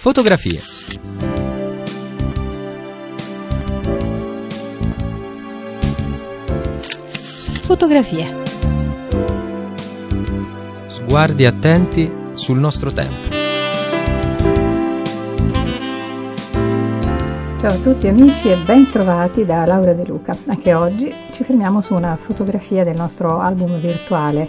Fotografie. Fotografie. Sguardi attenti sul nostro tempo. Ciao a tutti amici e ben trovati da Laura De Luca. Anche oggi ci fermiamo su una fotografia del nostro album virtuale,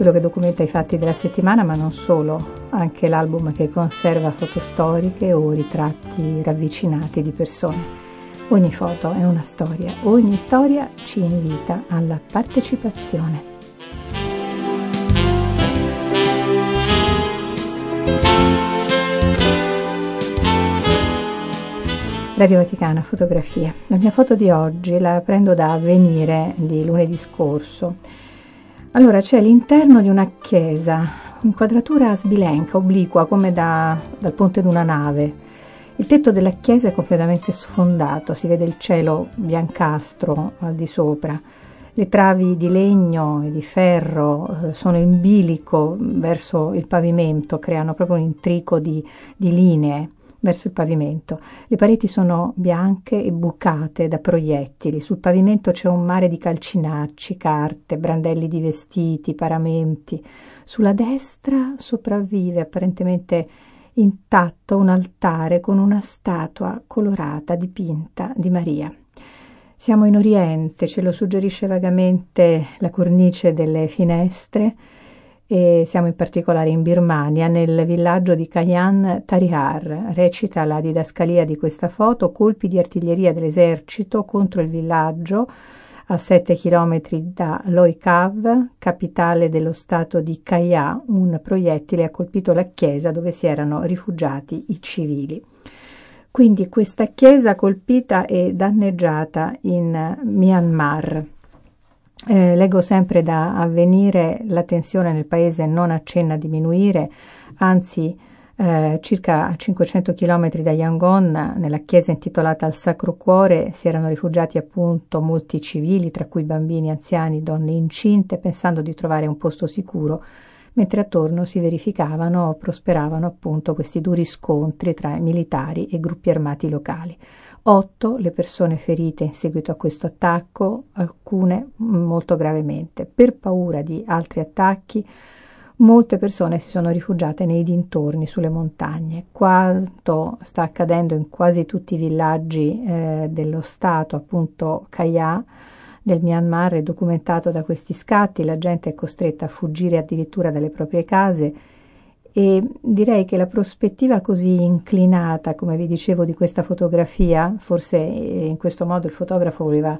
quello che documenta i fatti della settimana, ma non solo, anche l'album che conserva foto storiche o ritratti ravvicinati di persone. Ogni foto è una storia, ogni storia ci invita alla partecipazione. Radio Vaticana, fotografie. La mia foto di oggi la prendo da Avvenire di lunedì scorso. Allora c'è l'interno di una chiesa inquadratura sbilenca, obliqua, come da, dal ponte di una nave. Il tetto della chiesa è completamente sfondato, si vede il cielo biancastro al di sopra. Le travi di legno e di ferro eh, sono in bilico verso il pavimento, creano proprio un intrico di, di linee verso il pavimento. Le pareti sono bianche e bucate da proiettili. Sul pavimento c'è un mare di calcinacci, carte, brandelli di vestiti, paramenti. Sulla destra sopravvive apparentemente intatto un altare con una statua colorata dipinta di Maria. Siamo in Oriente, ce lo suggerisce vagamente la cornice delle finestre e siamo in particolare in Birmania, nel villaggio di Kayan Tarihar. Recita la didascalia di questa foto, colpi di artiglieria dell'esercito contro il villaggio a 7 km da Loikav, capitale dello stato di Kaya, un proiettile ha colpito la chiesa dove si erano rifugiati i civili. Quindi questa chiesa colpita e danneggiata in Myanmar. Eh, leggo sempre da avvenire la tensione nel paese non accenna a diminuire, anzi eh, circa 500 km da Yangon, nella chiesa intitolata al Sacro Cuore, si erano rifugiati appunto molti civili, tra cui bambini, anziani, donne incinte, pensando di trovare un posto sicuro, mentre attorno si verificavano, prosperavano appunto questi duri scontri tra militari e gruppi armati locali. Otto le persone ferite in seguito a questo attacco, alcune molto gravemente. Per paura di altri attacchi, molte persone si sono rifugiate nei dintorni, sulle montagne. Quanto sta accadendo in quasi tutti i villaggi eh, dello Stato, appunto Kaya, del Myanmar, è documentato da questi scatti. La gente è costretta a fuggire addirittura dalle proprie case e direi che la prospettiva così inclinata, come vi dicevo, di questa fotografia, forse eh, in questo modo il fotografo voleva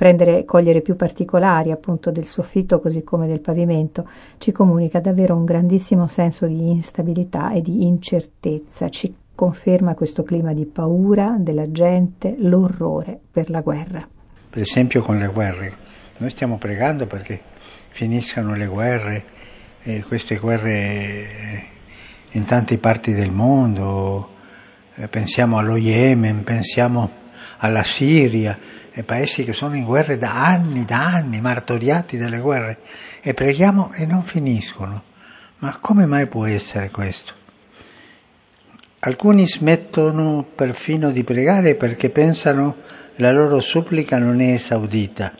prendere, cogliere più particolari appunto del soffitto così come del pavimento, ci comunica davvero un grandissimo senso di instabilità e di incertezza, ci conferma questo clima di paura della gente, l'orrore per la guerra. Per esempio con le guerre, noi stiamo pregando perché finiscano le guerre, eh, queste guerre in tante parti del mondo, eh, pensiamo allo Yemen, pensiamo alla Siria, e paesi che sono in guerre da anni, da anni, martoriati dalle guerre, e preghiamo e non finiscono. Ma come mai può essere questo? Alcuni smettono perfino di pregare perché pensano la loro supplica non è esaudita.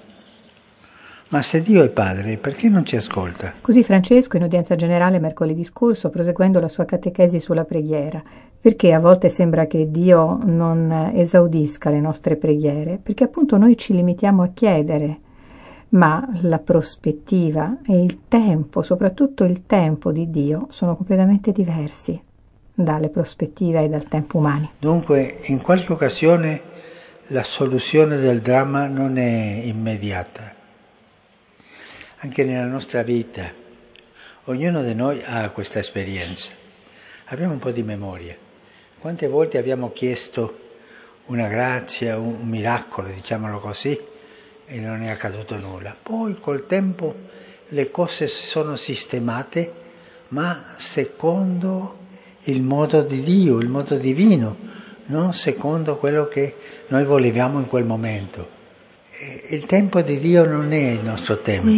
Ma se Dio è Padre, perché non ci ascolta? Così Francesco, in udienza generale mercoledì scorso, proseguendo la sua catechesi sulla preghiera, perché a volte sembra che Dio non esaudisca le nostre preghiere, perché appunto noi ci limitiamo a chiedere, ma la prospettiva e il tempo, soprattutto il tempo di Dio, sono completamente diversi dalle prospettive e dal tempo umani. Dunque, in qualche occasione la soluzione del dramma non è immediata anche nella nostra vita. Ognuno di noi ha questa esperienza. Abbiamo un po' di memoria. Quante volte abbiamo chiesto una grazia, un miracolo, diciamolo così, e non è accaduto nulla. Poi col tempo le cose sono sistemate, ma secondo il modo di Dio, il modo divino, non secondo quello che noi volevamo in quel momento il tempo di Dio non è il nostro tempo.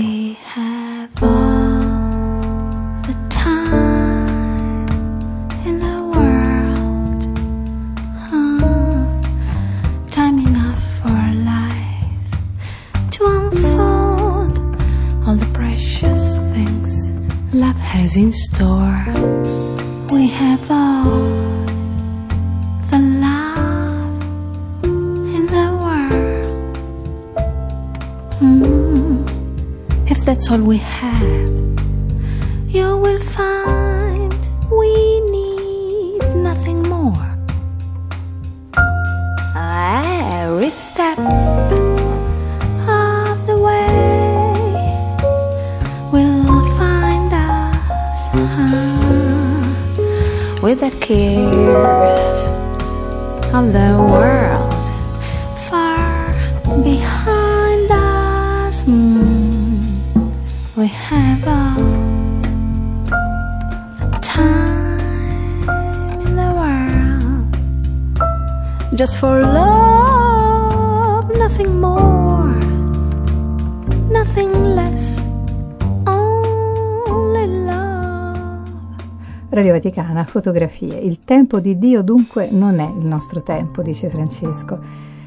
Fotografie. Il tempo di Dio dunque non è il nostro tempo, dice Francesco.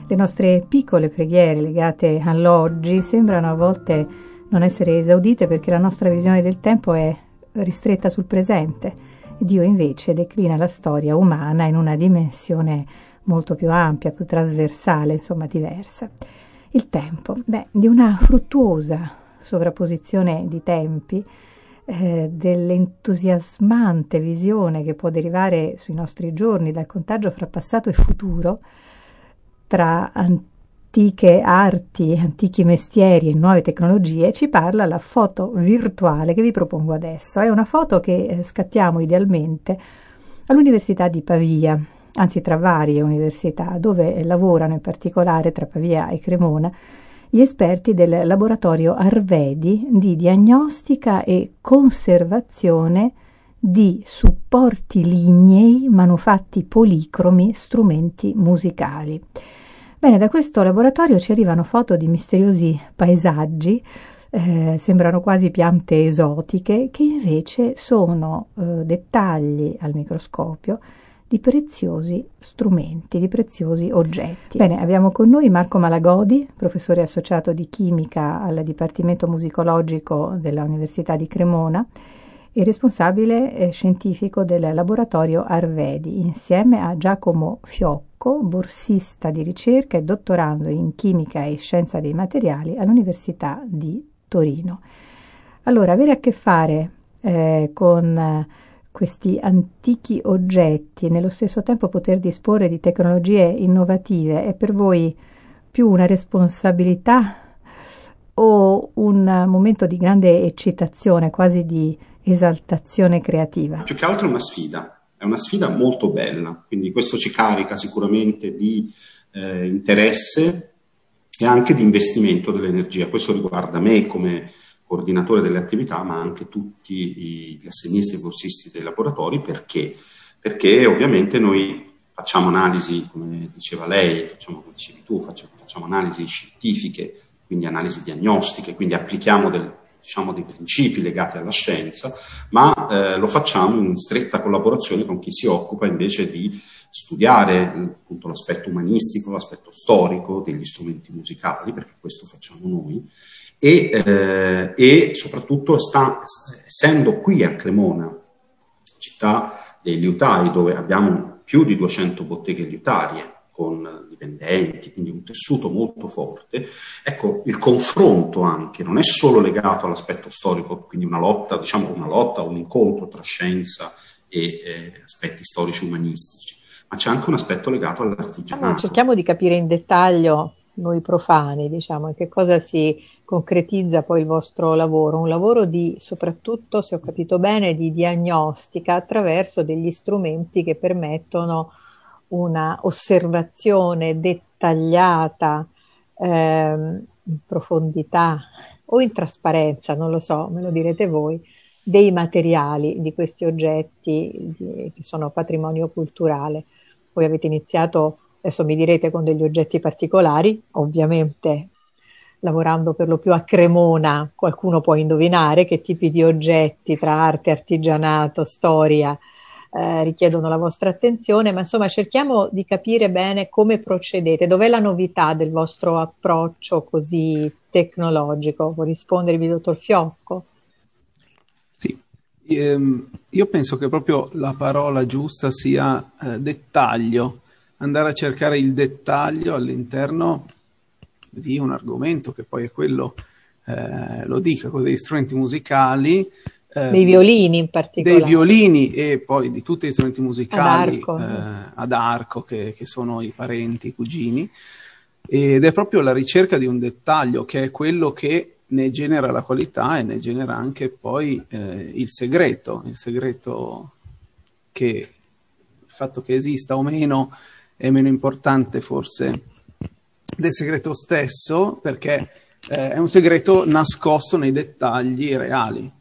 Le nostre piccole preghiere legate all'oggi sembrano a volte non essere esaudite perché la nostra visione del tempo è ristretta sul presente. Dio invece declina la storia umana in una dimensione molto più ampia, più trasversale, insomma diversa. Il tempo, beh, di una fruttuosa sovrapposizione di tempi, eh, dell'entusiasmante visione che può derivare sui nostri giorni dal contagio fra passato e futuro, tra antiche arti, antichi mestieri e nuove tecnologie, ci parla la foto virtuale che vi propongo adesso. È una foto che eh, scattiamo idealmente all'Università di Pavia, anzi tra varie università, dove lavorano in particolare tra Pavia e Cremona gli esperti del laboratorio Arvedi di diagnostica e conservazione di supporti lignei, manufatti policromi, strumenti musicali. Bene, da questo laboratorio ci arrivano foto di misteriosi paesaggi, eh, sembrano quasi piante esotiche, che invece sono eh, dettagli al microscopio di preziosi strumenti, di preziosi oggetti. Bene, abbiamo con noi Marco Malagodi, professore associato di chimica al Dipartimento Musicologico della Università di Cremona e responsabile eh, scientifico del laboratorio Arvedi, insieme a Giacomo Fiocco, borsista di ricerca e dottorando in chimica e scienza dei materiali all'Università di Torino. Allora, avere a che fare eh, con questi antichi oggetti e nello stesso tempo poter disporre di tecnologie innovative è per voi più una responsabilità o un momento di grande eccitazione, quasi di esaltazione creativa? Più che altro è una sfida, è una sfida molto bella, quindi questo ci carica sicuramente di eh, interesse e anche di investimento dell'energia. Questo riguarda me come coordinatore delle attività, ma anche tutti gli assegnisti e borsisti dei laboratori, perché? Perché ovviamente noi facciamo analisi, come diceva lei, facciamo, come dicevi tu, facciamo, facciamo analisi scientifiche, quindi analisi diagnostiche, quindi applichiamo del, diciamo, dei principi legati alla scienza, ma eh, lo facciamo in stretta collaborazione con chi si occupa invece di studiare appunto, l'aspetto umanistico, l'aspetto storico degli strumenti musicali, perché questo facciamo noi, e, eh, e soprattutto sta, essendo qui a Cremona, città dei liutai, dove abbiamo più di 200 botteghe liutarie con dipendenti, quindi un tessuto molto forte. Ecco, il confronto anche non è solo legato all'aspetto storico, quindi una lotta, diciamo una lotta, un incontro tra scienza e eh, aspetti storici umanistici, ma c'è anche un aspetto legato all'artigianato. Allora, cerchiamo di capire in dettaglio noi profani, diciamo, in che cosa si concretizza poi il vostro lavoro, un lavoro di soprattutto, se ho capito bene, di diagnostica attraverso degli strumenti che permettono una osservazione dettagliata ehm, in profondità o in trasparenza, non lo so, me lo direte voi, dei materiali di questi oggetti di, che sono patrimonio culturale. Voi avete iniziato Adesso mi direte con degli oggetti particolari, ovviamente lavorando per lo più a Cremona, qualcuno può indovinare che tipi di oggetti tra arte, artigianato, storia eh, richiedono la vostra attenzione, ma insomma cerchiamo di capire bene come procedete, dov'è la novità del vostro approccio così tecnologico? Può rispondervi, dottor Fiocco? Sì, Ehm, io penso che proprio la parola giusta sia eh, dettaglio, andare a cercare il dettaglio all'interno di un argomento che poi è quello, eh, lo dico, con degli strumenti musicali. Eh, dei violini in particolare. Dei violini e poi di tutti gli strumenti musicali ad arco, eh, ad arco che, che, sono i parenti, i cugini. Ed è proprio la ricerca di un dettaglio che è quello che ne genera la qualità e ne genera anche poi eh, il segreto, il segreto che il fatto che esista o meno è meno importante forse del segreto stesso, perché eh, è un segreto nascosto nei dettagli reali.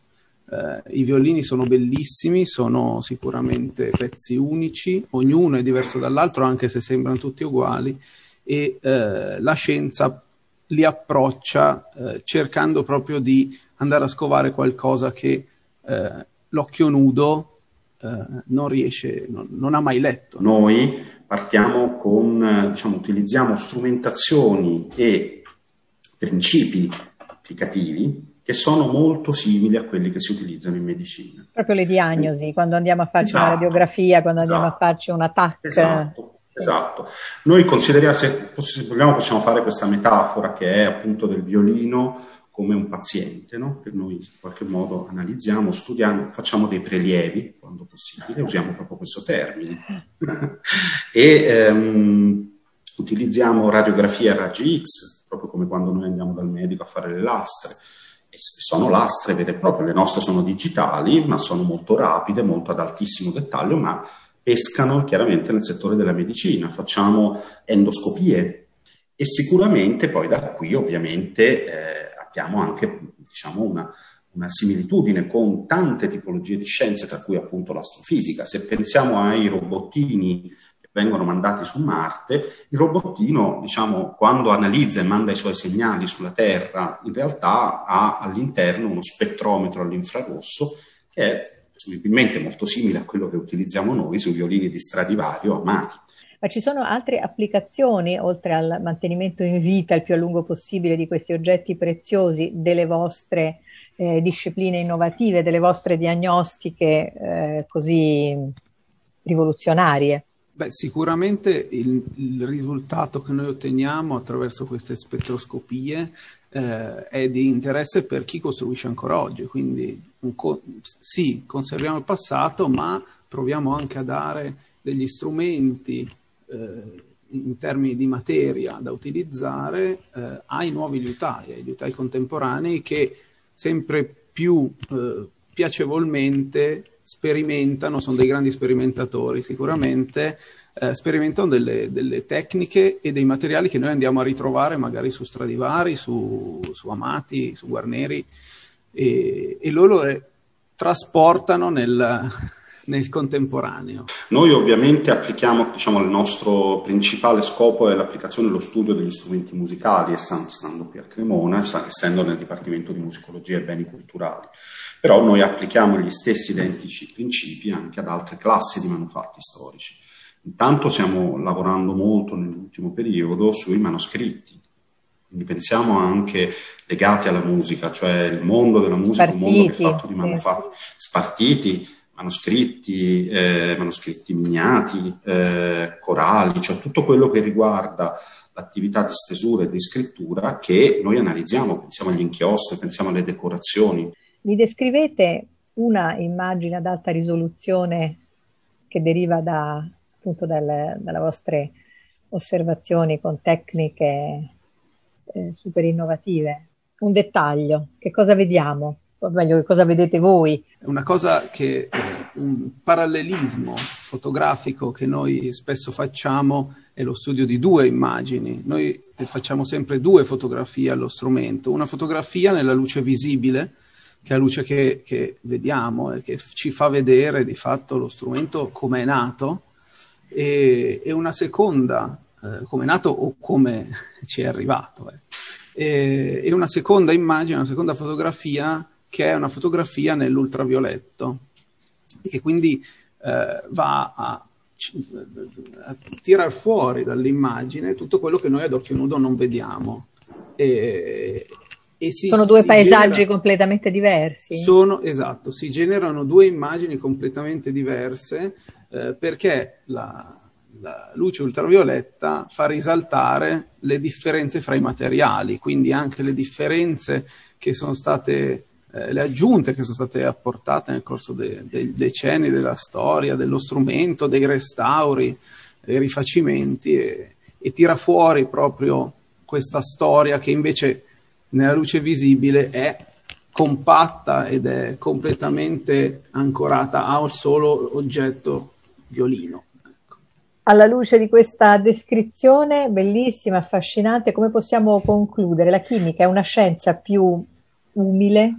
Eh, I violini sono bellissimi, sono sicuramente pezzi unici, ognuno è diverso dall'altro, anche se sembrano tutti uguali, e eh, la scienza li approccia eh, cercando proprio di andare a scovare qualcosa che eh, l'occhio nudo eh, non riesce, non, non ha mai letto. Noi partiamo con, diciamo, utilizziamo strumentazioni e principi applicativi che sono molto simili a quelli che si utilizzano in medicina. Proprio le diagnosi, quando andiamo a farci esatto, una radiografia, quando esatto, andiamo a esatto. farci un TAC. Esatto, esatto. Noi consideriamo, se vogliamo, possiamo fare questa metafora che è appunto del violino come un paziente, no? che noi in qualche modo analizziamo, studiamo, facciamo dei prelievi quando possibile, usiamo proprio questo termine, e ehm, utilizziamo radiografia a raggi X, proprio come quando noi andiamo dal medico a fare le lastre, e sono lastre vere e proprie, le nostre sono digitali, ma sono molto rapide, molto ad altissimo dettaglio, ma pescano chiaramente nel settore della medicina, facciamo endoscopie e sicuramente poi da qui ovviamente eh, abbiamo anche diciamo, una, una similitudine con tante tipologie di scienze, tra cui appunto l'astrofisica. Se pensiamo ai robottini che vengono mandati su Marte, il robottino, diciamo, quando analizza e manda i suoi segnali sulla Terra, in realtà ha all'interno uno spettrometro all'infrarosso che è presumibilmente molto simile a quello che utilizziamo noi sui violini di Stradivario amati. Ma ci sono altre applicazioni, oltre al mantenimento in vita il più a lungo possibile di questi oggetti preziosi, delle vostre eh, discipline innovative, delle vostre diagnostiche eh, così rivoluzionarie? Beh, sicuramente il, il, risultato che noi otteniamo attraverso queste spettroscopie eh, è di interesse per chi costruisce ancora oggi, quindi co- sì, conserviamo il passato, ma proviamo anche a dare degli strumenti eh, in termini di materia da utilizzare eh, ai nuovi liutai, ai liutai contemporanei che sempre più eh, piacevolmente sperimentano, sono dei grandi sperimentatori sicuramente, eh, sperimentano delle, delle, tecniche e dei materiali che noi andiamo a ritrovare magari su Stradivari, su, su Amati, su Guarneri e, e loro le trasportano nel, nel contemporaneo. Noi ovviamente applichiamo, diciamo, il nostro principale scopo è l'applicazione e lo studio degli strumenti musicali, essendo qui a Cremona, essendo nel Dipartimento di Musicologia e Beni Culturali. Però noi applichiamo gli stessi identici principi anche ad altre classi di manufatti storici. Intanto stiamo lavorando molto nell'ultimo periodo sui manoscritti, quindi pensiamo anche legati alla musica, cioè il mondo della musica, Spartiti, un mondo che è fatto di manufatti sì. spartiti, manoscritti, eh, manoscritti miniati, eh, corali, cioè tutto quello che riguarda l'attività di stesura e di scrittura che noi analizziamo, pensiamo agli inchiostri, pensiamo alle decorazioni. Mi descrivete una immagine ad alta risoluzione che deriva da, appunto dal, dalle vostre osservazioni con tecniche eh, super innovative? Un dettaglio, che cosa vediamo? O meglio, cosa vedete voi? Una cosa che un parallelismo fotografico che noi spesso facciamo è lo studio di due immagini. Noi facciamo sempre due fotografie allo strumento, una fotografia nella luce visibile, che è la luce che, che vediamo e che ci fa vedere di fatto lo strumento come è nato, e, e una seconda eh, come è nato o come ci è arrivato. Eh. E, e una seconda immagine, una seconda fotografia che è una fotografia nell'ultravioletto e che quindi eh, va a, a tirar fuori dall'immagine tutto quello che noi ad occhio nudo non vediamo. E, si, sono due paesaggi genera, completamente diversi. Sono, esatto, si generano due immagini completamente diverse eh, perché la, la, luce ultravioletta fa risaltare le differenze fra i materiali, quindi anche le differenze che sono state, eh, le aggiunte che sono state apportate nel corso dei de, decenni della storia, dello strumento, dei restauri, dei rifacimenti e, e tira fuori proprio questa storia che invece nella luce visibile è compatta ed è completamente ancorata a un solo oggetto violino. Ecco. Alla luce di questa descrizione bellissima, affascinante, come possiamo concludere? La chimica è una scienza più umile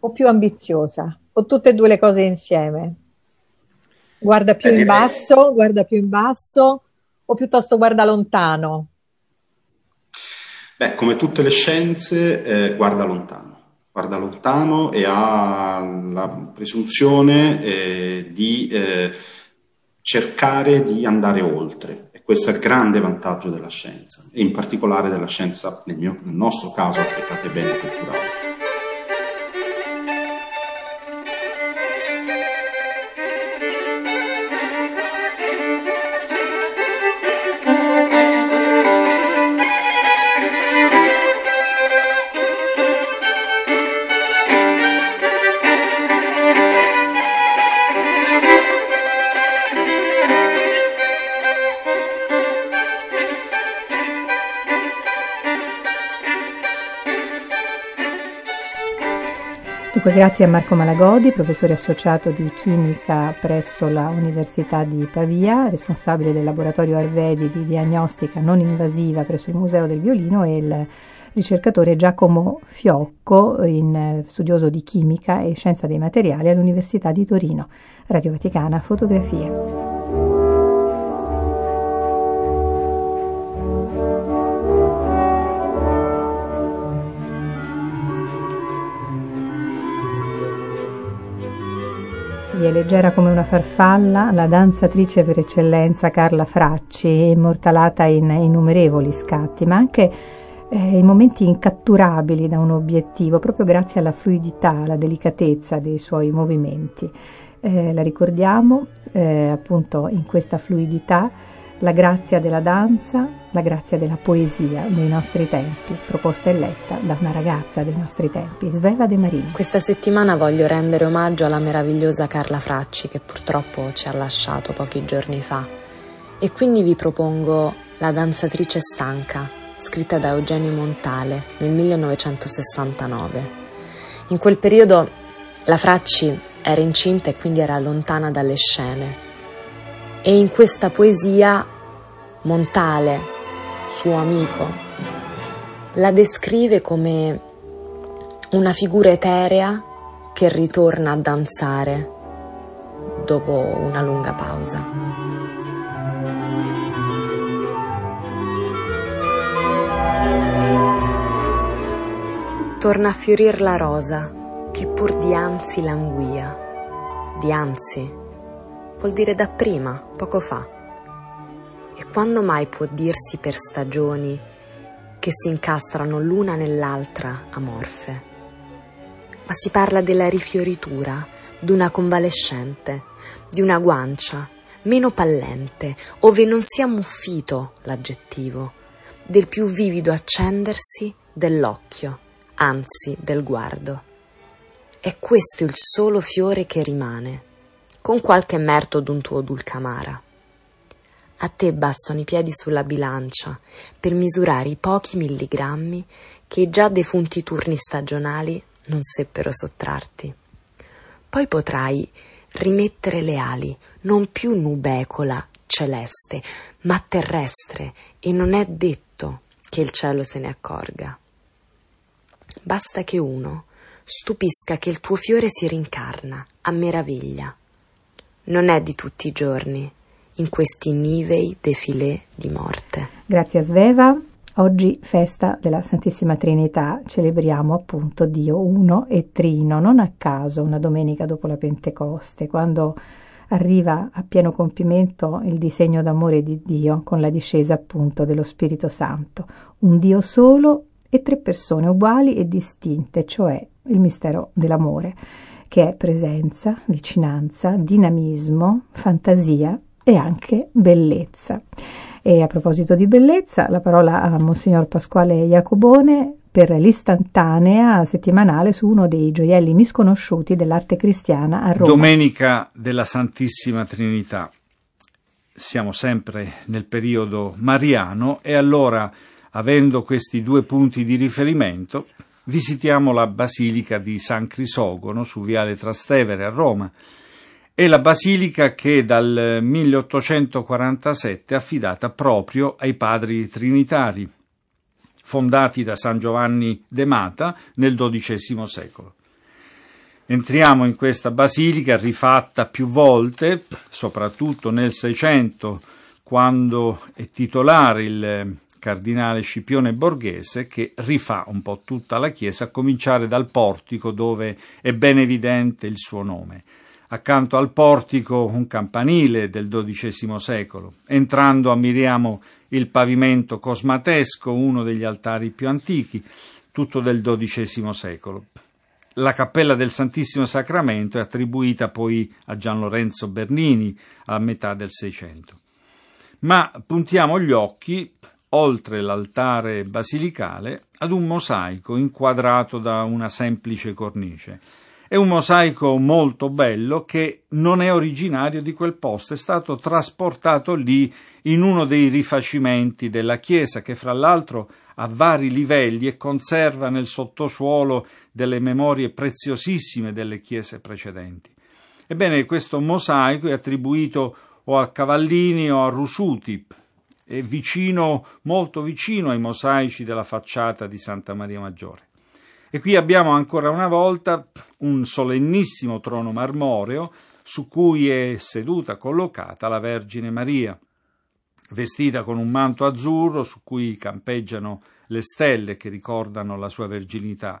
o più ambiziosa? O tutte e due le cose insieme? Guarda più in basso, guarda più in basso o piuttosto guarda lontano? Beh, come tutte le scienze, eh, guarda lontano. Guarda lontano e ha la presunzione eh, di eh, cercare di andare oltre. E questo è il grande vantaggio della scienza, e in particolare della scienza, nel, mio, nel nostro caso, applicate bene culturali. Dunque, grazie a Marco Malagodi, professore associato di chimica presso la Università di Pavia, responsabile del laboratorio Arvedi di diagnostica non invasiva presso il Museo del Violino e il ricercatore Giacomo Fiocco, studioso di chimica e scienza dei materiali all'Università di Torino. Radio Vaticana, fotografie. È leggera come una farfalla, la danzatrice per eccellenza Carla Fracci, immortalata in innumerevoli scatti, ma anche eh, in momenti incatturabili da un obiettivo, proprio grazie alla fluidità, alla delicatezza dei suoi movimenti. Eh, la ricordiamo eh, appunto in questa fluidità la grazia della danza, la grazia della poesia dei nostri tempi, proposta e letta da una ragazza dei nostri tempi, Sveva De Marini. Questa settimana voglio rendere omaggio alla meravigliosa Carla Fracci che purtroppo ci ha lasciato pochi giorni fa e quindi vi propongo La danzatrice stanca, scritta da Eugenio Montale nel 1969. In quel periodo la Fracci era incinta e quindi era lontana dalle scene e in questa poesia Montale, suo amico, la descrive come una figura eterea che ritorna a danzare dopo una lunga pausa. Torna a fiorir la rosa che pur di anzi languia, di anzi vuol dire dapprima, poco fa. E quando mai può dirsi per stagioni che si incastrano l'una nell'altra amorfe? Ma si parla della rifioritura d'una convalescente, di una guancia meno pallente, ove non sia muffito l'aggettivo, del più vivido accendersi dell'occhio, anzi del guardo. È questo il solo fiore che rimane con qualche merto d'un tuo dulcamara. A te bastano i piedi sulla bilancia per misurare i pochi milligrammi che i già defunti turni stagionali non seppero sottrarti. Poi potrai rimettere le ali, non più nubecola, celeste, ma terrestre, e non è detto che il cielo se ne accorga. Basta che uno stupisca che il tuo fiore si rincarna, a meraviglia, non è di tutti i giorni, in questi nivei defilé di morte. Grazie a Sveva. Oggi festa della Santissima Trinità, celebriamo appunto Dio uno e trino, non a caso una domenica dopo la Pentecoste, quando arriva a pieno compimento il disegno d'amore di Dio con la discesa appunto dello Spirito Santo, un Dio solo e tre persone uguali e distinte, cioè il mistero dell'amore, che è presenza, vicinanza, dinamismo, fantasia e anche bellezza. E a proposito di bellezza, la parola a Monsignor Pasquale Jacobone per l'istantanea settimanale su uno dei gioielli misconosciuti dell'arte cristiana a Roma. Domenica della Santissima Trinità. Siamo sempre nel periodo mariano e allora, avendo questi due punti di riferimento, visitiamo la Basilica di San Crisogono su Viale Trastevere a Roma è la basilica che dal 1847 è affidata proprio ai padri trinitari, fondati da San Giovanni de Mata nel XII secolo. Entriamo in questa basilica rifatta più volte, soprattutto nel Seicento, quando è titolare il cardinale Scipione Borghese, che rifà un po' tutta la chiesa, a cominciare dal portico dove è ben evidente il suo nome accanto al portico un campanile del XII secolo. Entrando ammiriamo il pavimento cosmatesco, uno degli altari più antichi, tutto del XII secolo. La cappella del Santissimo Sacramento è attribuita poi a Gian Lorenzo Bernini a metà del Seicento. Ma puntiamo gli occhi, oltre l'altare basilicale, ad un mosaico inquadrato da una semplice cornice è un mosaico molto bello che non è originario di quel posto, è stato trasportato lì in uno dei rifacimenti della chiesa che fra l'altro ha vari livelli e conserva nel sottosuolo delle memorie preziosissime delle chiese precedenti. Ebbene, questo mosaico è attribuito o a Cavallini o a Rusuti, vicino, molto vicino ai mosaici della facciata di Santa Maria Maggiore. E qui abbiamo ancora una volta un solennissimo trono marmoreo su cui è seduta, collocata la Vergine Maria, vestita con un manto azzurro su cui campeggiano le stelle che ricordano la sua verginità.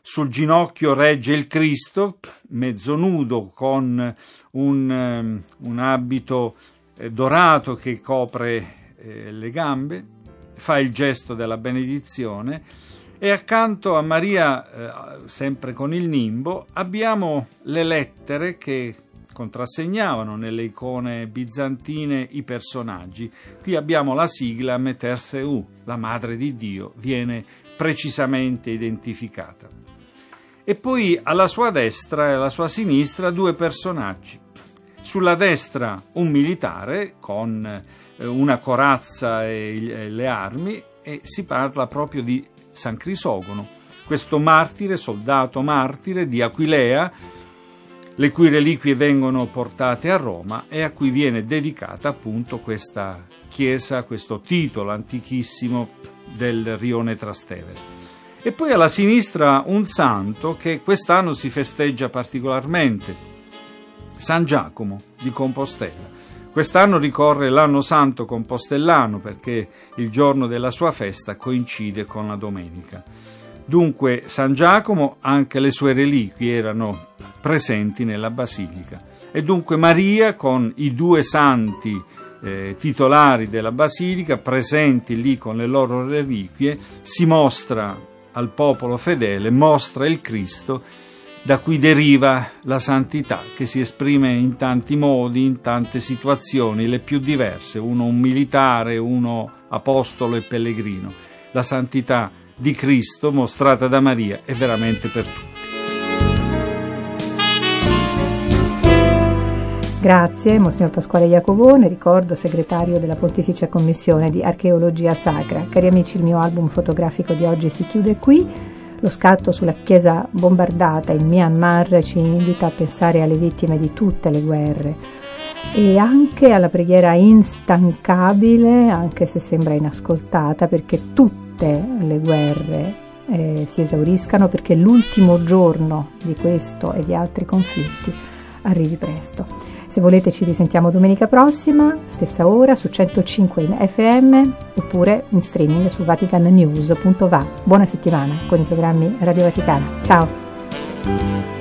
Sul ginocchio regge il Cristo, mezzo nudo, con un, um, un abito eh, dorato che copre eh, le gambe, fa il gesto della benedizione e accanto a Maria, eh, sempre con il nimbo, abbiamo le lettere che contrassegnavano nelle icone bizantine i personaggi. Qui abbiamo la sigla Metertheu, la madre di Dio, viene precisamente identificata. E poi alla sua destra e alla sua sinistra due personaggi. Sulla destra un militare con una corazza e le armi e si parla proprio di San Crisogono, questo martire, soldato martire di Aquilea, le cui reliquie vengono portate a Roma e a cui viene dedicata appunto questa chiesa, questo titolo antichissimo del rione Trastevere. E poi alla sinistra un santo che quest'anno si festeggia particolarmente, San Giacomo di Compostela. Quest'anno ricorre l'anno santo compostellano perché il giorno della sua festa coincide con la domenica. Dunque San Giacomo, anche le sue reliquie erano presenti nella basilica e dunque Maria con i due santi eh, titolari della basilica presenti lì con le loro reliquie si mostra al popolo fedele, mostra il Cristo da cui deriva la santità, che si esprime in tanti modi, in tante situazioni, le più diverse, uno un militare, uno apostolo e pellegrino. La santità di Cristo mostrata da Maria è veramente per tutti. Grazie, Monsignor Pasquale Iacovone, ricordo segretario della Pontificia Commissione di Archeologia Sacra. Cari amici, il mio album fotografico di oggi si chiude qui. Lo scatto sulla chiesa bombardata in Myanmar ci invita a pensare alle vittime di tutte le guerre e anche alla preghiera instancabile, anche se sembra inascoltata, perché tutte le guerre eh, si esauriscano, perché l'ultimo giorno di questo e di altri conflitti arrivi presto. Se volete ci risentiamo domenica prossima, stessa ora, su 105 in FM oppure in streaming su vaticannews.va. Buona settimana con i programmi Radio Vaticana. Ciao!